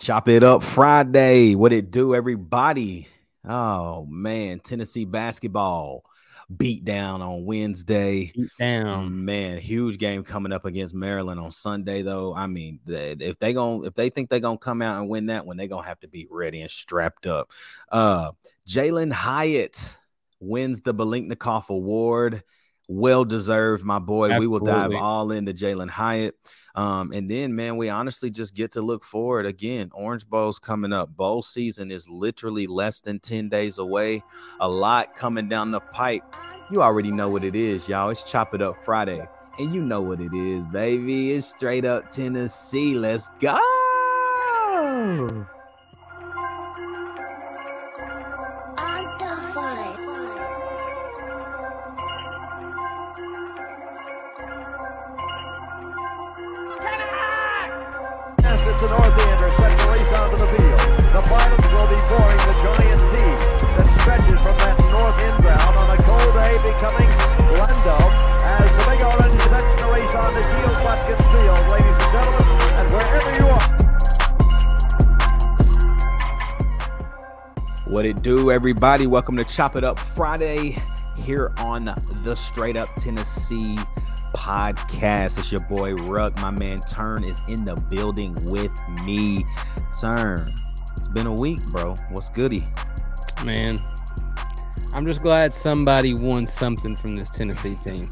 Chop it up Friday. What it do, everybody? Oh man, Tennessee basketball beat down on Wednesday. Beat down. Man, huge game coming up against Maryland on Sunday, though. I mean, if they going if they think they're gonna come out and win that one, they're gonna have to be ready and strapped up. Uh Jalin Hyatt wins the Biletnikoff Award. Well deserved, my boy. Absolutely. We will dive all into Jalin Hyatt. Um, and then, man, we honestly just get to look forward again. Orange Bowl's coming up. Bowl season is literally less than 10 days away. A lot coming down the pipe. You already know what it is, y'all. It's Chop It Up Friday. And you know what it is, baby. It's straight up Tennessee. Let's go. To Northander, sets the race onto the field. The Barnums will be boring the giant T that stretches from that north inbound on a cold day becoming Glendo as the big orange sets the race on the Shields-Watkins Field, ladies and gentlemen, and wherever you are. What it do, everybody? Welcome to Chop It Up Friday here on the Straight Up Tennessee podcast. It's your boy Ruck. My man Turn is in the building with me. Turn. It's been a week, bro. What's goody? Man, I'm just glad somebody won something from this Tennessee team.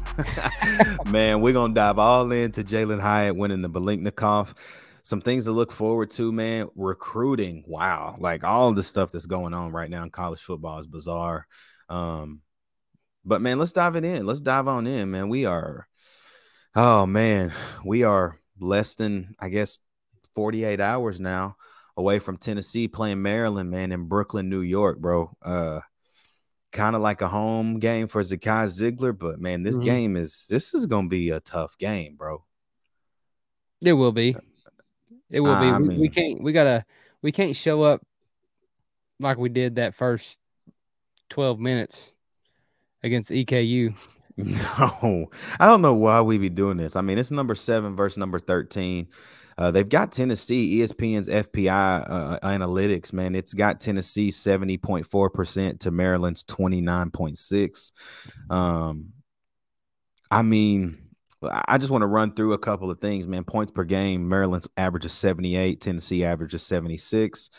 man, we're gonna dive all into Jalin Hyatt winning the Biletnikoff. Some things to look forward to, man. Recruiting, wow! Like all the stuff that's going on right now in college football is bizarre. Um, but man, let's dive it in. Let's dive on in, man. We are Oh man, we are less than I guess 48 hours now away from Tennessee playing Maryland, man, in Brooklyn, New York, bro. Uh kind of like a home game for Zakai Zeigler, but man, this mm-hmm. game is this is gonna be a tough game, bro. It will be. It will be. we, we can't we gotta we can't show up like we did that first 12 minutes against EKU. No, I don't know why we be doing this. I mean, it's number seven versus number 13. Uh, they've got Tennessee, ESPN's FPI uh, analytics, man. It's got Tennessee 70.4% to Maryland's 29.6. Um, I mean, I just want to run through a couple of things, man. Points per game, Maryland's average is 78, Tennessee average is 76.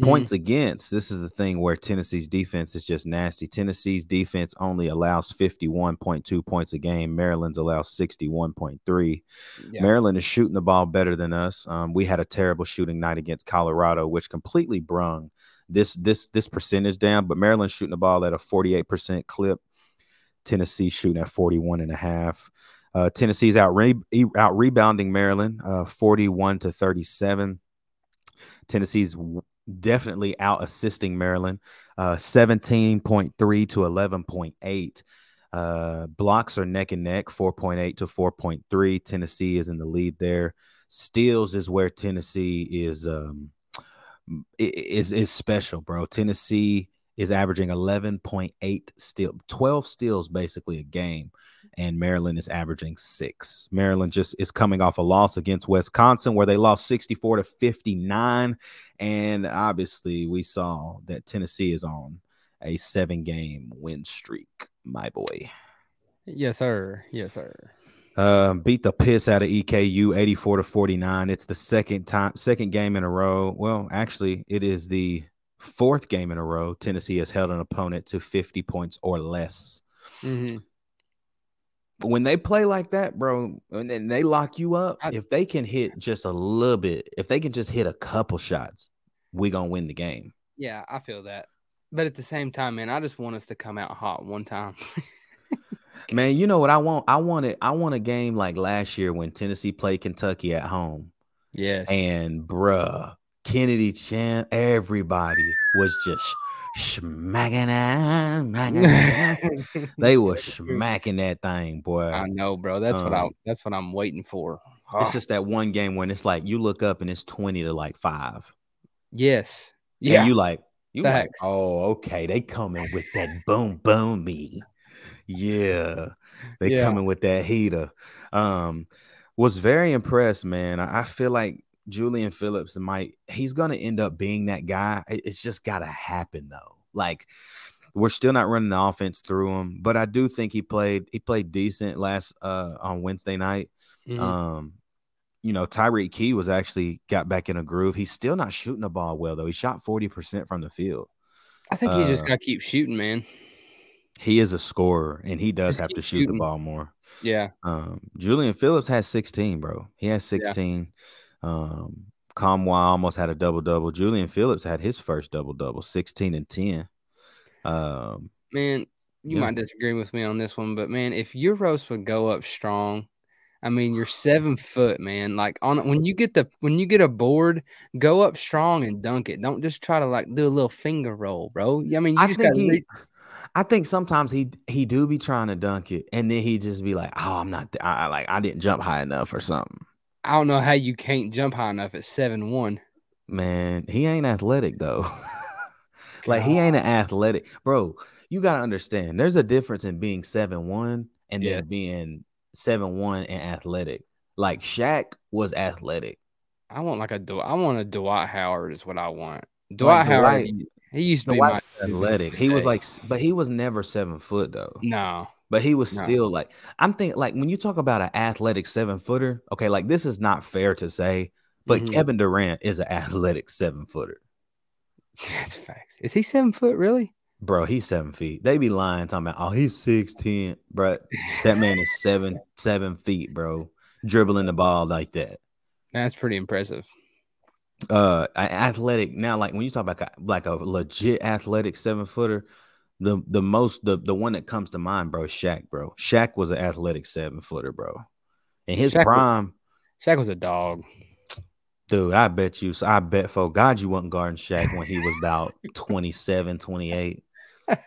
Mm-hmm. Points against, this is the thing where Tennessee's defense is just nasty. Tennessee's defense only allows 51.2 points a game. Maryland's allows 61.3. Yeah. Maryland is shooting the ball better than us. Um, we had a terrible shooting night against Colorado, which completely brung this this this percentage down. But Maryland's shooting the ball at a 48% clip. Tennessee shooting at 41 and a half. Uh, Tennessee's out, re- out rebounding Maryland, uh, 41 to 37. Tennessee's definitely out assisting Maryland, uh, 17.3 to 11.8. Uh, blocks are neck and neck, 4.8 to 4.3. Tennessee is in the lead there. Steals is where Tennessee is um is is special, bro. Tennessee is averaging 11.8 steal, 12 steals basically a game and Maryland is averaging six. Maryland just is coming off a loss against Wisconsin where they lost 64 to 59. And obviously, we saw that Tennessee is on a seven game win streak, my boy. Yes, sir. Yes, sir. Uh, beat the piss out of EKU 84 to 49. It's the second time, second game in a row. Well, actually, it is the fourth game in a row. Tennessee has held an opponent to 50 points or less. Mm-hmm when they play like that, bro, and then they lock you up, I, if they can hit just a little bit, if they can just hit a couple shots, we gonna win the game. Yeah, I feel that. But at the same time, man, I just want us to come out hot one time. man, you know what I want? I want it. I want a game like last year when Tennessee played Kentucky at home. Yes. And bruh, Kennedy Chan, everybody was just smacking it. they were smacking that thing, boy. I know, bro. That's um, what I um, that's what I'm waiting for. Oh. It's just that one game when it's like you look up and it's 20 to like five. Yes. Yeah. And you like, you like, oh, okay. They coming with that boom boom me. Yeah. They yeah. coming with that heater. Um was very impressed, man. I, I feel like Julian Phillips might he's gonna end up being that guy. It's just gotta happen though. Like we're still not running the offense through him, but I do think he played he played decent last uh on Wednesday night. Mm-hmm. Um, you know, Tyreke Key was actually got back in a groove. He's still not shooting the ball well though. He shot 40% from the field. I think he uh, just gotta keep shooting, man. He is a scorer and he does just have to shoot shooting. the ball more. Yeah. Um, Julian Phillips has 16, bro. He has 16. Yeah. Um, Nkamhoua almost had a double double. Julian Phillips had his first double double, 16 and 10. Um, man, you yeah. might disagree with me on this one, but man, if Uros would go up strong, I mean, you're seven foot, man. Like on when you get the when you get a board, go up strong and dunk it. Don't just try to like do a little finger roll, bro. I mean, I think he, re- I think sometimes he he do be trying to dunk it, and then he just be like, "Oh, I'm not. I, like I didn't jump high enough or something." I don't know how you can't jump high enough at seven one. Man, he ain't athletic though. like he ain't an athletic, bro. You gotta understand. There's a difference in being seven one and yeah. then being seven one and athletic. Like Shaq was athletic. I want like a I want a Dwight Howard is what I want. Dwight like Howard. Dwight, he used to Dwight be athletic. He was like, but he was never seven foot though. No, but he was no. still like I'm thinking like when you talk about an athletic seven footer. Okay, like this is not fair to say, but mm-hmm. Kevin Durant is an athletic seven footer. That's facts. Is he seven foot really? Bro, he's seven feet. They be lying, talking about, oh, he's six ten, bro. That man is seven seven feet, bro, dribbling the ball like that. That's pretty impressive. Uh, athletic. Now, like when you talk about like a legit athletic seven footer, the the most the the one that comes to mind, bro, Shaq, bro. Shaq was an athletic seven footer, bro. In his Shaq prime, was, Shaq was a dog. Dude, I bet you. I bet for God you wasn't guarding Shaq when he was about 27, 28.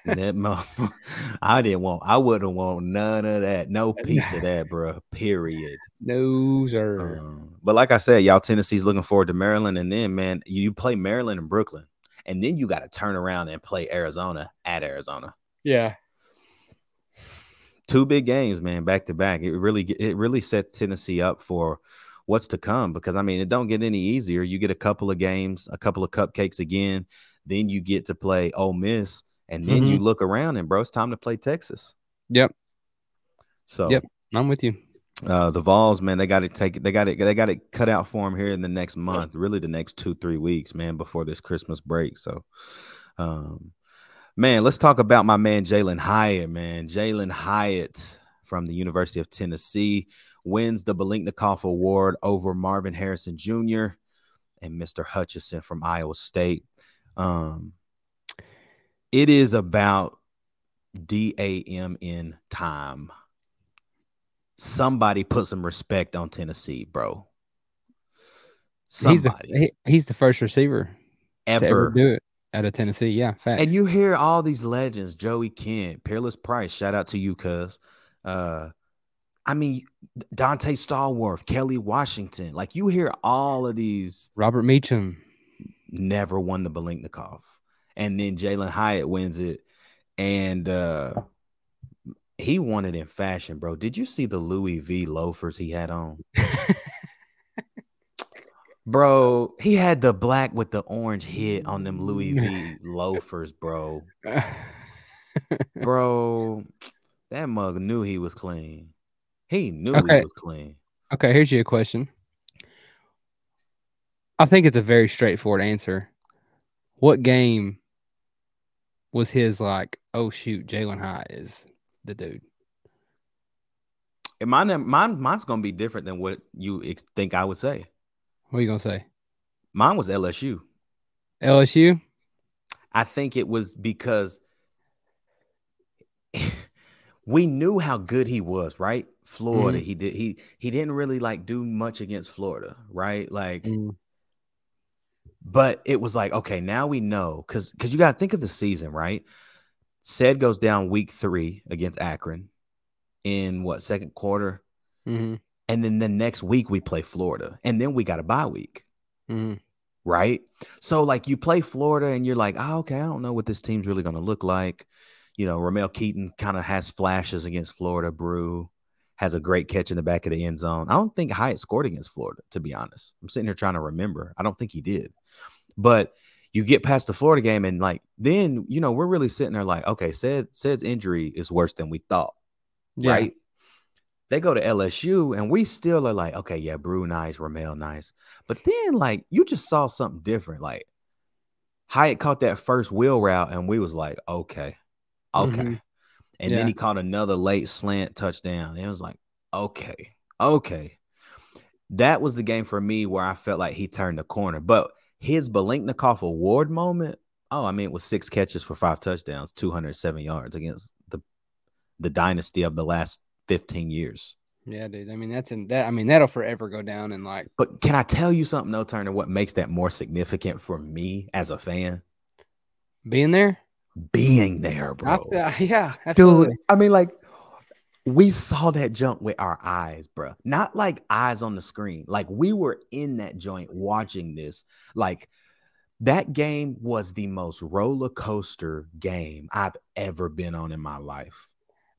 that I didn't want. I wouldn't want none of that. No piece of that, bro. Period. No, sir. Um, but like I said, y'all Tennessee's looking forward to Maryland, and then man, you play Maryland and Brooklyn, and then you got to turn around and play Arizona at Arizona. Yeah. Two big games, man, back to back. It really, it really sets Tennessee up for what's to come because I mean, it don't get any easier. You get a couple of games, a couple of cupcakes again, then you get to play Ole Miss and then mm-hmm. you look around and bro, it's time to play Texas. Yep. So yep, I'm with you. Uh, the Vols, man, they got to take it. They got it. They got it cut out for them here in the next month, really the next two three weeks, man, before this Christmas break. So, um, man, let's talk about my man Jalin Hyatt, man. Jalin Hyatt from the University of Tennessee wins the Biletnikoff Award over Marvin Harrison Jr. and Mr. Hutchinson from Iowa State. Um, it is about DAMN time. Somebody put some respect on Tennessee, bro. Somebody. He's the, he, he's the first receiver ever. ever do it out of Tennessee. Yeah, facts. And you hear all these legends, Joey Kent, Peerless Price. Shout out to you, cuz. Uh, I mean, Donte Stallworth, Kelley Washington. Like you hear all of these. Robert Meachem never won the Biletnikoff and then Jalin Hyatt wins it, and uh he won it in fashion, bro. Did you see the Louis V loafers he had on? bro, he had the black with the orange hit on them Louis V loafers, bro. bro, that mug knew he was clean. He knew okay. he was clean. Okay, here's your question. I think it's a very straightforward answer. What game was his like, oh shoot, Jalin High is the dude. And mine, mine, mine's gonna be different than what you ex- think I would say. What are you gonna say? Mine was LSU. LSU. I think it was because we knew how good he was, right? Florida. Mm. He did he he didn't really like do much against Florida, right? Like mm. But it was like, okay, now we know because because you got to think of the season, right? Ced goes down week three against Akron in what second quarter, mm-hmm. and then the next week we play Florida, and then we got a bye week, mm-hmm. right? So like you play Florida, and you're like, oh, okay, I don't know what this team's really going to look like. You know, Ramel Keyton kind of has flashes against Florida Bru. has a great catch in the back of the end zone. I don't think Hyatt scored against Florida, to be honest. I'm sitting here trying to remember. I don't think he did. But you get past the Florida game, and like then, you know, we're really sitting there like, okay, Ced Ced's injury is worse than we thought. Yeah. Right. They go to LSU, and we still are like, okay, yeah, Bru nice, Ramel nice. But then, like, you just saw something different. Like Hyatt caught that first wheel route, and we was like, okay, okay. Mm-hmm. And yeah. then he caught another late slant touchdown. And it was like, okay, okay. That was the game for me where I felt like he turned the corner. But his Biletnikoff award moment, oh, I mean, it was six catches for five touchdowns, 207 yards against the the dynasty of the last 15 years. Yeah, dude. I mean, that's in that. I mean, that'll forever go down in like. But can I tell you something, though, Turner? What makes that more significant for me as a fan? Being there being there, bro. I, yeah, absolutely. dude. I mean, like we saw that jump with our eyes, bro. Not like eyes on the screen. Like we were in that joint watching this. Like that game was the most roller coaster game I've ever been on in my life.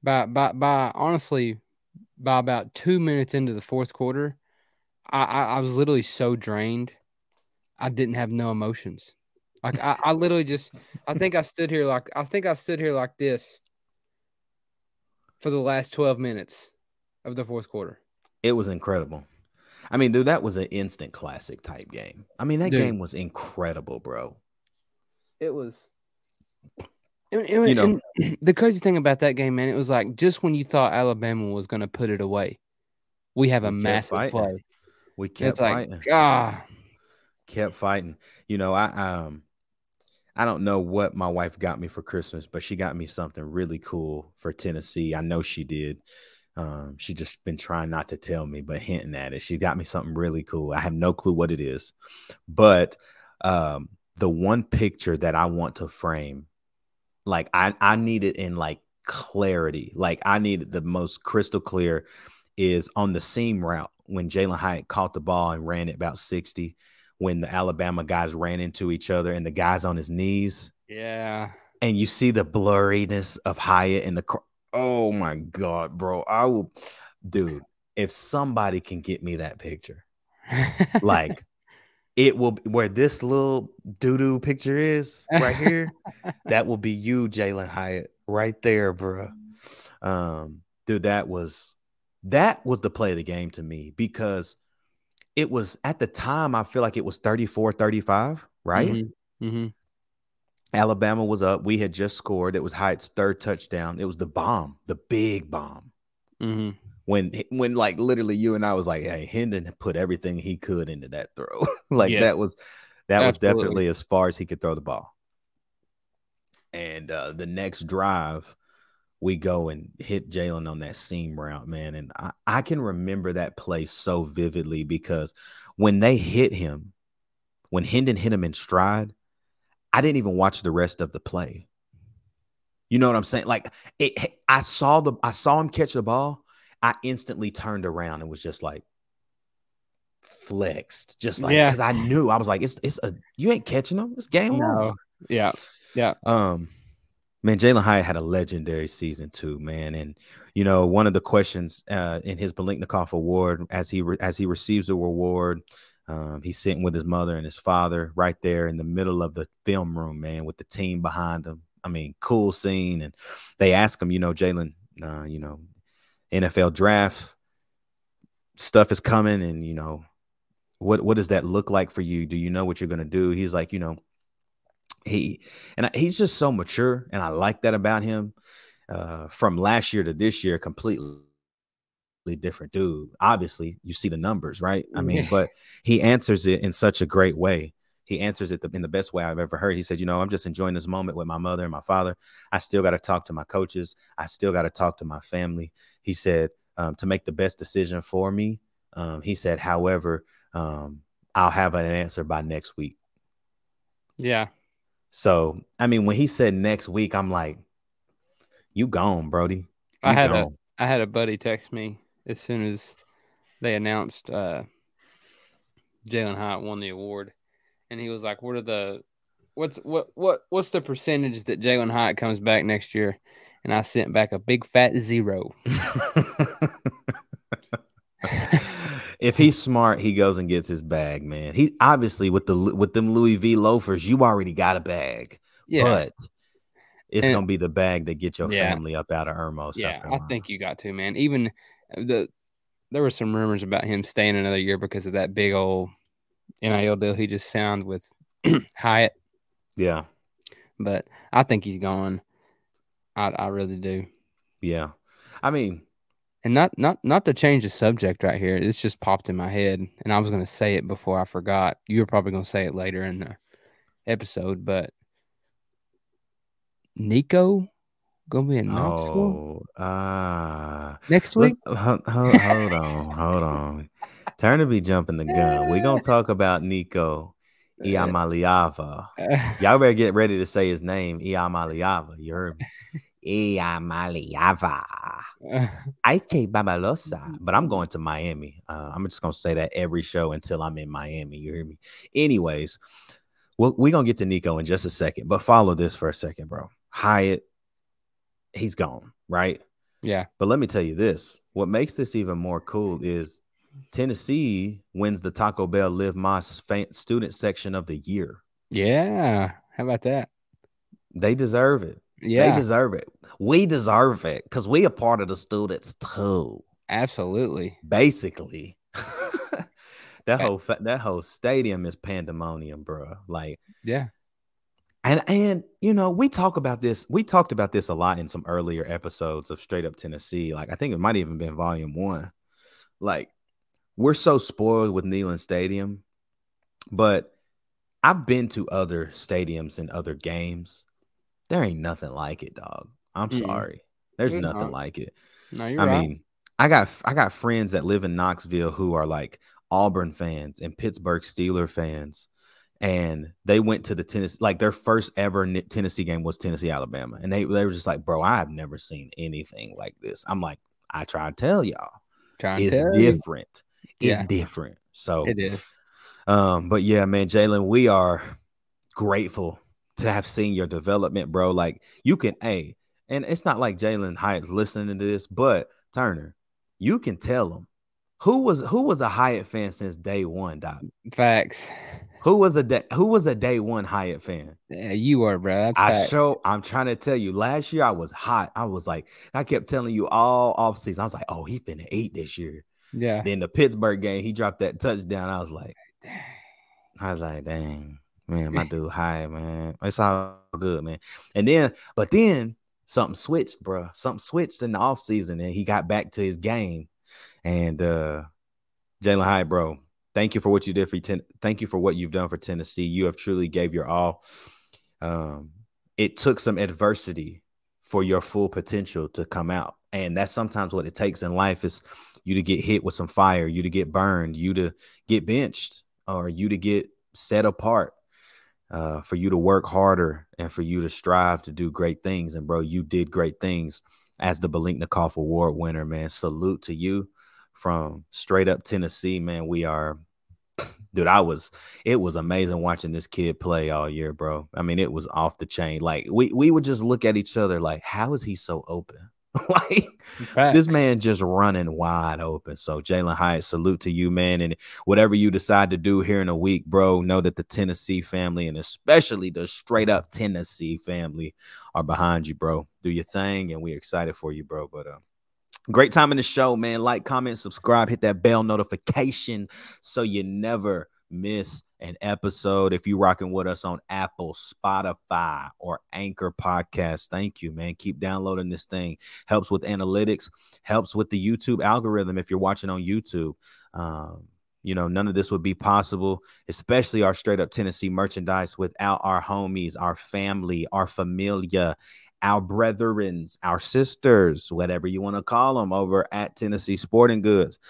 By by by honestly, by about two minutes into the fourth quarter, I, I, I was literally so drained. I didn't have no emotions. Like I, I literally just I think I stood here like I think I stood here like this for the last 12 minutes of the fourth quarter. It was incredible. I mean, dude, that was an instant classic type game. I mean, that dude, game was incredible, bro. It was. You know, the crazy thing about that game, man, it was like just when you thought Alabama was going to put it away, we have a we massive fighting. play. We kept it's fighting. Like, ah, kept fighting. You know, I um, I don't know what my wife got me for Christmas, but she got me something really cool for Tennessee. I know she did. Um, she just been trying not to tell me, but hinting at it. She got me something really cool. I have no clue what it is, but um, the one picture that I want to frame, like I I need it in like clarity, like I need it the most crystal clear, is on the seam route when Jalin Hyatt caught the ball and ran it about sixty when the Alabama guys ran into each other and the guys on his knees. Yeah. And you see the blurriness of Hyatt in the car. oh my god, bro. I will dude, if somebody can get me that picture. like it will where this little doo-doo picture is right here. that will be you, Jalin Hyatt, right there, bro. Um, dude, that was that was the play of the game to me because it was at the time, I feel like it was 34 35, right? Mm-hmm. Mm-hmm. Alabama was up. We had just scored. It was Hyatt's third touchdown. It was the bomb, the big bomb. Mm-hmm. When, when like literally you and I was like, hey, Hendon put everything he could into that throw. like yeah. that was that Absolutely. was definitely as far as he could throw the ball. And uh, the next drive, we go and hit Jalin on that seam route, man. And I, I can remember that play so vividly because when they hit him, when Hendon hit him in stride, I didn't even watch the rest of the play. You know what I'm saying? Like it, I saw the I saw him catch the ball. I instantly turned around and was just like flexed, just like because yeah. I knew I was like, it's it's a you ain't catching them. It's game no. over. Yeah, yeah. Um, Man, Jalin Hyatt had a legendary season too, man. And you know, one of the questions uh, in his Biletnikoff Award, as he re- as he receives the reward, um, he's sitting with his mother and his father right there in the middle of the film room, man, with the team behind him. I mean, cool scene. And they ask him, you know, Jalin, uh, you know, NFL draft stuff is coming, and you know, what what does that look like for you? Do you know what you're gonna do? He's like, you know, he and he's just so mature, and I like that about him. Uh, from last year to this year, completely different dude. Obviously, you see the numbers, right? I mean, but he answers it in such a great way. He answers it in the best way I've ever heard. He said, "You know, I'm just enjoying this moment with my mother and my father. I still got to talk to my coaches. I still got to talk to my family." He said, um, "To make the best decision for me." Um, he said, "However, um, I'll have an answer by next week." Yeah, so, I mean, when he said next week, I'm like, you gone, Brody. You I had gone. a I had a buddy text me as soon as they announced uh Jalin Hyatt won the award. And he was like, What are the what's what what what's the percentage that Jalin Hyatt comes back next year? and I sent back a big fat zero. if he's smart, he goes and gets his bag, man. He obviously with the with them Louis V loafers, you already got a bag. Yeah. But it's and, gonna be the bag that get your yeah. family up out of Irmo. Yeah, I think you got to, man. Even the there were some rumors about him staying another year because of that big old NIL deal he just signed with Hyatt. Yeah. But I think he's gone. I I really do. Yeah. I mean, and not not not to change the subject right here. It's just popped in my head, and I was going to say it before I forgot. You were probably going to say it later in the episode, but Nico gonna be in Knoxville oh, uh, next week. Hold, hold, hold on, hold on. Turn to be jumping the gun. We're gonna talk about Nico Iamaleava. Y'all better get ready to say his name, Iamaleava. You heard me? Iamaleava. Ike Babalosa. But I'm going to Miami. Uh, I'm just gonna say that every show until I'm in Miami. You hear me? Anyways, well, we're gonna get to Nico in just a second, but follow this for a second, bro. Hyatt, he's gone, right? Yeah. But let me tell you this: what makes this even more cool is Tennessee wins the Taco Bell Live Más student section of the year. Yeah. How about that? They deserve it. Yeah. They deserve it. We deserve it because we are part of the students too. Absolutely. Basically. that whole that whole stadium is pandemonium, bro. Like, yeah. And and you know, we talk about this. We talked about this a lot in some earlier episodes of Straight Up Tennessee. Like I think it might even been volume one. Like we're so spoiled with Neyland Stadium, but I've been to other stadiums and other games. There ain't nothing like it, dog. I'm mm sorry. There's you're nothing not. like it. No, you're I right. mean, I got I got friends that live in Knoxville who are like Auburn fans and Pittsburgh Steeler fans and they went to the Tennessee like their first ever Tennessee game was Tennessee Alabama and they they were just like bro I have never seen anything like this I'm like I try to tell y'all it's different you. it's different so it is um but yeah man Jalin we are grateful to have seen your development bro like you can a and it's not like Jalin Hyatt's listening to this but Turner you can tell him who was who was a Hyatt fan since day one, Doc? Facts. Who was a day who was a day one Hyatt fan? Yeah, you are, bro. That's I facts. show I'm trying to tell you, last year I was hot. I was like, I kept telling you all off season. I was like, oh, he finna eight this year. Yeah. Then the Pittsburgh game, he dropped that touchdown. I was like, dang. I was like, dang, man, my dude high, man. It's all good, man. And then, but then something switched, bro. Something switched in the offseason and he got back to his game. And uh Jalin Hyatt, bro, thank you for what you did for ten- thank you for what you've done for Tennessee. You have truly gave your all. Um, it took some adversity for your full potential to come out. And that's sometimes what it takes in life is you to get hit with some fire, you to get burned, you to get benched, or you to get set apart, uh, for you to work harder and for you to strive to do great things. And bro, you did great things as the Biletnikoff Award winner, man. Salute to you from straight up Tennessee, man. We are dude, I was it was amazing watching this kid play all year, bro. I mean, it was off the chain. Like we we would just look at each other like, how is he so open? like Facts. this man just running wide open. So Jalin Hyatt, salute to you, man. And whatever you decide to do here in a week, bro, know that the Tennessee family and especially the straight up Tennessee family are behind you, bro. Do your thing, and we're excited for you, bro. But uh, Great time in the show, man. Like, comment, subscribe, hit that bell notification so you never miss an episode. If you're rocking with us on Apple, Spotify, or Anchor Podcast, thank you, man. Keep downloading this thing. Helps with analytics, helps with the YouTube algorithm if you're watching on YouTube. Um, you know, none of this would be possible, especially our straight up Tennessee merchandise without our homies, our family, our familia, our brethrens, our sisters, whatever you want to call them, over at Tennessee Sporting Goods.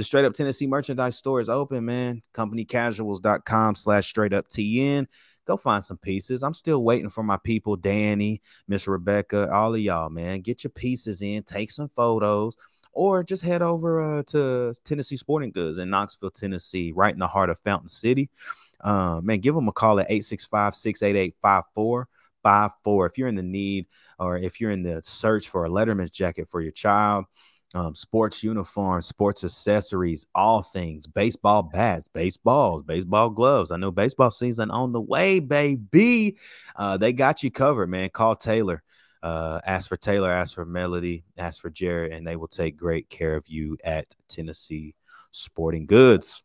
The straight up Tennessee merchandise store is open, man. Companycasuals.com slash straight up TN. Go find some pieces. I'm still waiting for my people, Danny, Miss Rebecca, all of y'all, man. Get your pieces in, take some photos, or just head over uh, to Tennessee Sporting Goods in Knoxville, Tennessee, right in the heart of Fountain City. Uh, man, give them a call at 865 688 888-878-8254. If you're in the need or if you're in the search for a Letterman's jacket for your child, um, sports uniforms, sports accessories, all things, baseball bats, baseballs, baseball gloves. I know baseball season on the way, baby. Uh, they got you covered, man. Call Taylor. Uh, ask for Taylor, ask for Melody, ask for Jared, and they will take great care of you at Tennessee Sporting Goods.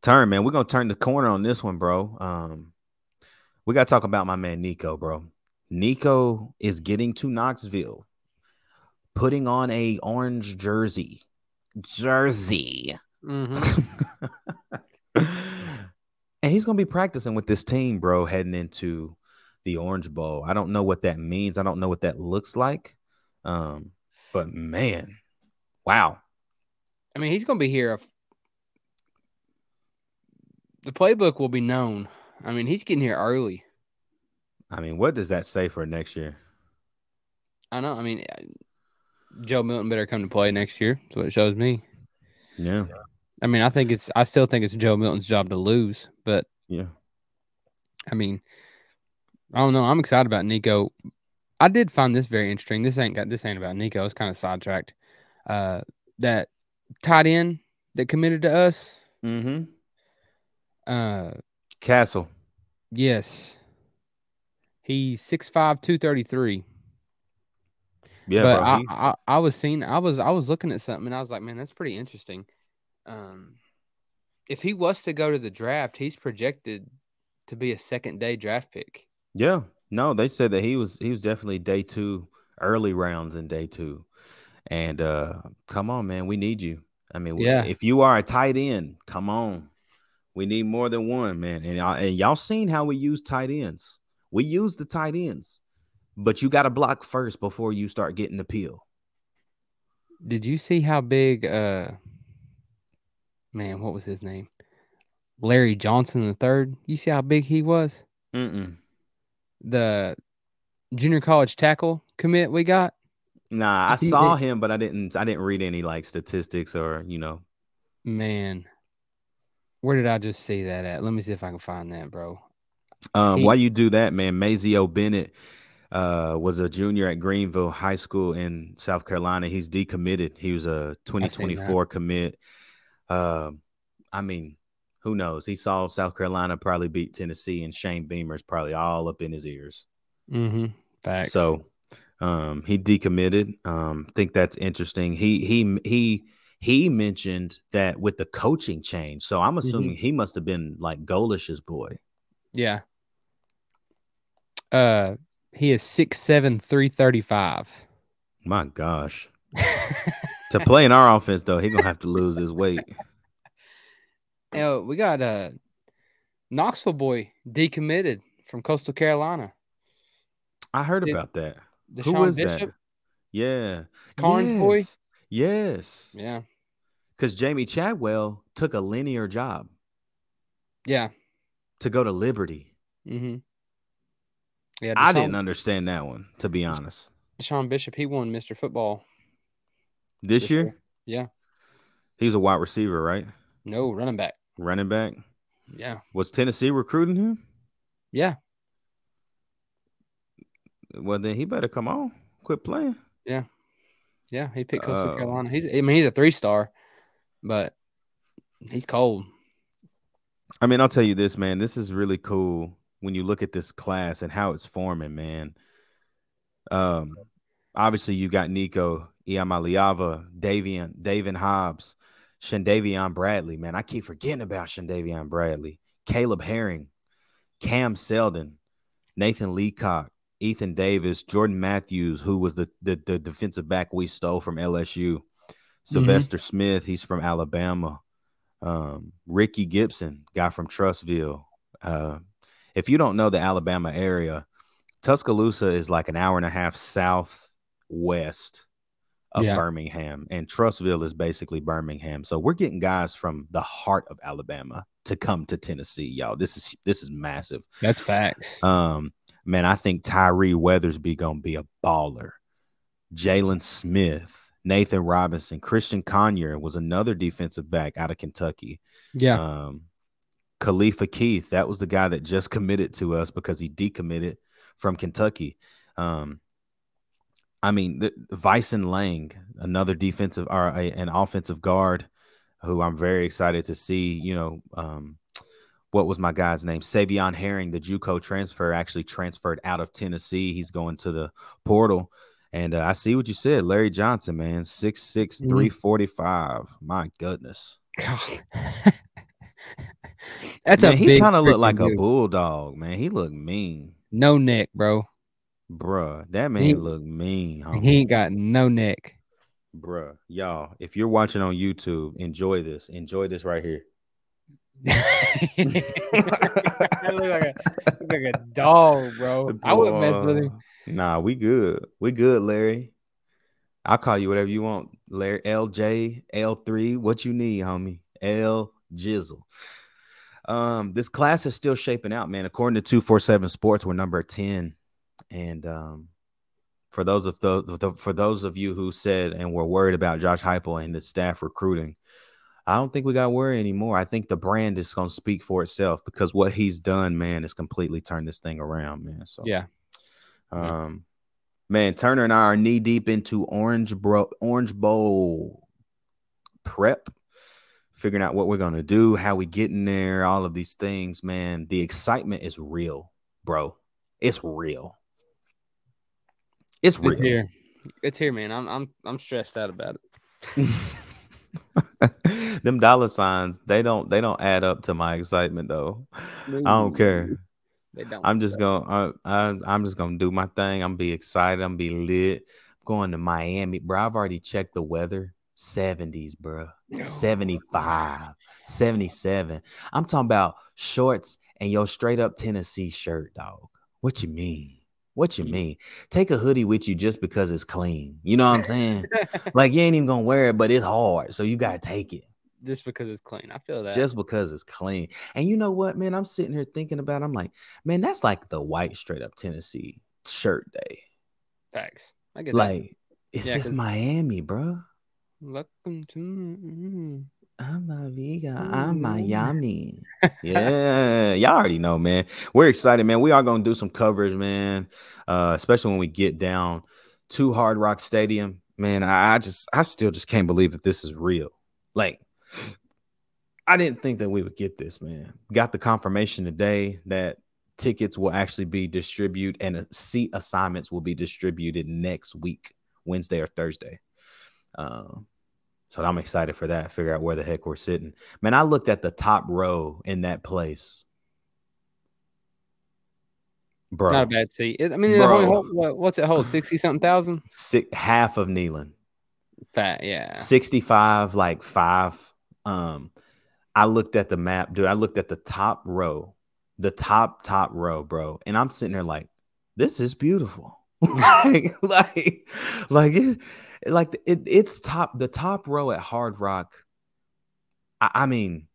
Turn, man. We're gonna turn the corner on this one, bro. Um, we gotta talk about my man Nico, bro. Nico is getting to Knoxville, putting on a orange jersey. Jersey. Mm-hmm. and he's gonna be practicing with this team, bro, heading into the Orange Bowl. I don't know what that means. I don't know what that looks like. Um, but man, wow. I mean, he's going to be here. The playbook will be known. I mean, he's getting here early. I mean, what does that say for next year? I know. I mean, Joe Milton better come to play next year. That's what it shows me. Yeah. I mean, I think it's. I still think it's Joe Milton's job to lose, but yeah. I mean, I don't know. I'm excited about Nico. I did find this very interesting. This ain't got this ain't about Nico. It's kind of sidetracked. Uh, that tight end that committed to us. Mm-hmm. Uh, Castle. Yes. He's 6'5", 233. Yeah, but bro, I, he... I, I was seeing I was I was looking at something and I was like, man, that's pretty interesting. Um, if he was to go to the draft, he's projected to be a second day draft pick. Yeah. No, they said that he was he was definitely day two, early rounds in day two. And uh come on, man, we need you. I mean, yeah. if you are a tight end, come on. We need more than one, man. And, and y'all seen how we use tight ends. We use the tight ends, but you got to block first before you start getting the peel. Did you see how big uh man, what was his name? Larry Johnson the third. You see how big he was? Mm-mm the junior college tackle commit we got? Nah, I saw him, but I didn't. I didn't read any like statistics or you know. Man, where did I just see that at? Let me see if I can find that, bro. Um, he, while you do that, man, Mazio Bennett uh, was a junior at Greenville High School in South Carolina. He's decommitted. He was a 2024 commit. Uh, I mean, who knows? He saw South Carolina probably beat Tennessee, and Shane Beamer's probably all up in his ears. Mm-hmm. Facts. So um, he decommitted. Um, think that's interesting. He he he he mentioned that with the coaching change. So I'm assuming mm-hmm. he must have been like Golesh's boy. Yeah. Uh, he is six seven three thirty five. My gosh. to play in our offense, though, he gonna have to lose his weight. Oh, we got a uh, Knoxville boy decommitted from Coastal Carolina. I heard Did, about that. Deshaun Who is Bishop? that? Yeah, Karns yes. boy. Yes. Yeah. Because Jamey Chadwell took a linear job. Yeah. To go to Liberty. Mm-hmm. Yeah, Deshaun, I didn't understand that one, to be honest. Deshaun Bishop, he won Mr. Football this, this year? year. Yeah. He's a wide receiver, right? No, running back. Running back. Yeah. Was Tennessee recruiting him? Yeah. Well, then he better come on. Quit playing. Yeah. Yeah, he picked Coastal uh, Carolina. He's I mean he's a three star, but he's cold. I mean, I'll tell you this, man. This is really cool when you look at this class and how it's forming, man. Um, obviously you got Nico, Iamaleava, Davian, David Hobbs, Shandavion Bradley, man. I keep forgetting about Shandavion Bradley, Caleb Herring, Cam Seldon, Nathan Leacock, Ethan Davis, Jordan Matthews, who was the, the, the defensive back we stole from LSU, Sylvester mm-hmm. Smith, he's from Alabama, um, Ricky Gibson, guy from Trussville. Uh, if you don't know the Alabama area, Tuscaloosa is like an hour and a half southwest of yeah. Birmingham, and Trussville is basically Birmingham. So we're getting guys from the heart of Alabama to come to Tennessee, y'all. This is this is massive. That's facts. Um, man, I think Tyree Weathersby gonna be a baller. Jalen Smith, Nathan Robinson, Christian Conyer was another defensive back out of Kentucky. Yeah. Um, Khalifa Keith, that was the guy that just committed to us because he decommitted from Kentucky. Um, I mean, the, Vysen Lang, another defensive or a, an offensive guard, who I'm very excited to see. You know, um, what was my guy's name? Savion Herring, the JUCO transfer, actually transferred out of Tennessee. He's going to the portal. And uh, I see what you said, Larry Johnson, man, six six mm-hmm. three forty five. My goodness. That's man, a he kind of looked like dude. a bulldog, man. He looked mean. No neck, bro. Bruh, that man he, looked mean. Homie. He ain't got no neck. Bruh, y'all, if you're watching on YouTube, enjoy this. Enjoy this right here. I look like, a, look like a dog, bro. I wouldn't mess with him. Nah, we good. We good, Larry. I'll call you whatever you want. Larry LJ, L3, what you need, homie. L Jizzle. Um, this class is still shaping out, man. According to 247 Sports, we're number 10. And um, for those of the, for those of you who said and were worried about Josh Heupel and the staff recruiting, I don't think we got worry anymore. I think the brand is going to speak for itself because what he's done, man, is completely turned this thing around, man. So yeah, um, man, Turner and I are knee deep into Orange Bro Orange Bowl prep, figuring out what we're gonna do, how we get in there, all of these things, man. The excitement is real, bro. It's real. It's real. It's here. It's here, man. I'm I'm I'm stressed out about it. Them dollar signs, they don't they don't add up to my excitement though. I don't care. They don't. I'm just gonna I, I am just gonna do my thing. I'm be excited. I'm be lit. I'm going to Miami, bro. I've already checked the weather. 70s, bro. 75, 77. I'm talking about shorts and your straight up Tennessee shirt, dog. What you mean? What you mean? Take a hoodie with you just because it's clean. You know what I'm saying? like you ain't even gonna wear it, but it's hard, so you gotta take it. Just because it's clean. I feel that. Just because it's clean. And you know what, man? I'm sitting here thinking about. It. I'm like, man, that's like the white straight up Tennessee shirt day. Facts. I get like that. it's yeah, just Miami, bro. Welcome to. I'm a Vega. I'm Miami. yeah, y'all already know, man. We're excited, man. We are gonna do some coverage, man. Uh, especially when we get down to Hard Rock Stadium, man. I, I just, I still just can't believe that this is real. Like, I didn't think that we would get this, man. Got the confirmation today that tickets will actually be distributed and seat assignments will be distributed next week, Wednesday or Thursday. Um, so I'm excited for that. Figure out where the heck we're sitting. Man, I looked at the top row in that place. Bro. Not a bad seat. I mean, hold, what's it hold? 60 something thousand? Six, half of Neyland. Fat, yeah. 65, like five. Um, I looked at the map, dude. I looked at the top row, the top, top row, bro. And I'm sitting there like, this is beautiful. like, like, like it, like it, it's top the top row at Hard Rock. I, I mean,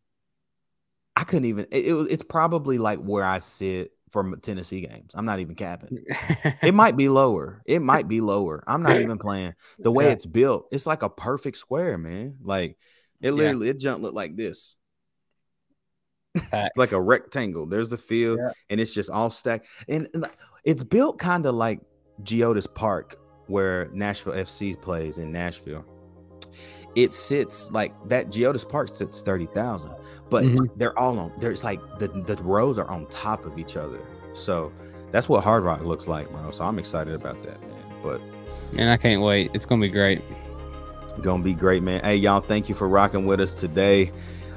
I couldn't even. It, it, it's probably like where I sit for Tennessee games. I'm not even capping. it might be lower. It might be lower. I'm not even playing. The way yeah. it's built, it's like a perfect square, man. Like it literally, yeah. it jump look like this. like a rectangle. There's the field, yeah. and it's just all stacked. And, and it's built kind of like Geodis Park where Nashville FC plays in Nashville, it sits like that. Geodis Park sits thirty thousand, but mm-hmm. they're all on. There's like the the rows are on top of each other, so that's what Hard Rock looks like, bro. So I'm excited about that, man. But man, I can't wait. It's gonna be great. Gonna be great, man. Hey, y'all, thank you for rocking with us today.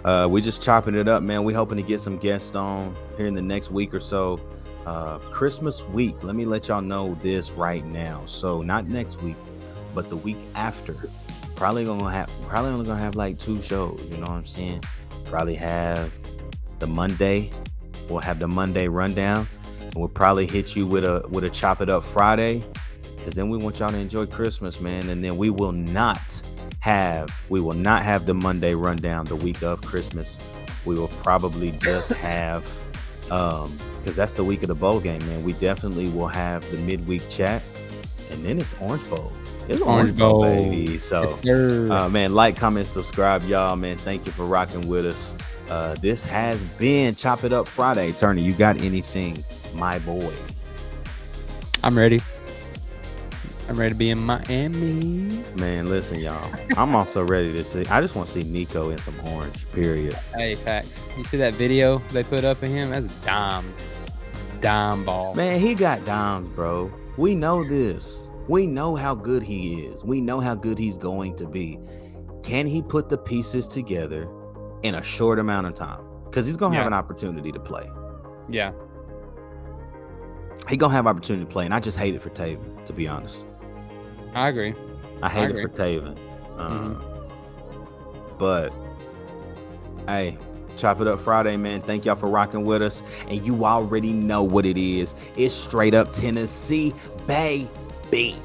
Uh, we just chopping it up, man. We're hoping to get some guests on here in the next week or so uh, Christmas week. Let me let y'all know this right now. So not next week, but the week after. Probably gonna have probably only gonna have like two shows. You know what I'm saying? Probably have the Monday. We'll have the Monday rundown. And we'll probably hit you with a with a chop it up Friday. Cause then we want y'all to enjoy Christmas, man. And then we will not have we will not have the Monday rundown the week of Christmas. We will probably just have um because that's the week of the bowl game, man. We definitely will have the midweek chat, and then it's Orange Bowl. It's Orange, Bowl, baby. So, uh, man, like, comment, subscribe, y'all, man. Thank you for rocking with us. Uh, this has been Chop It Up Friday. Turner, you got anything, my boy? I'm ready. I'm ready to be in Miami. Man, listen, y'all. I'm also ready to see. I just want to see Nico in some orange. Period. Hey, facts. You see that video they put up of him? That's a dime, dime ball. Man, he got dimes, bro. We know this. We know how good he is. We know how good he's going to be. Can he put the pieces together in a short amount of time? Because he's gonna yeah. have an opportunity to play. Yeah. He gonna have opportunity to play, and I just hate it for Tayven, to be honest. I agree. I hate I agree. it for Tayven. mm-hmm. Uh, but hey, chop it up Friday, man. Thank y'all for rocking with us. And you already know what it is. It's straight up Tennessee, baby.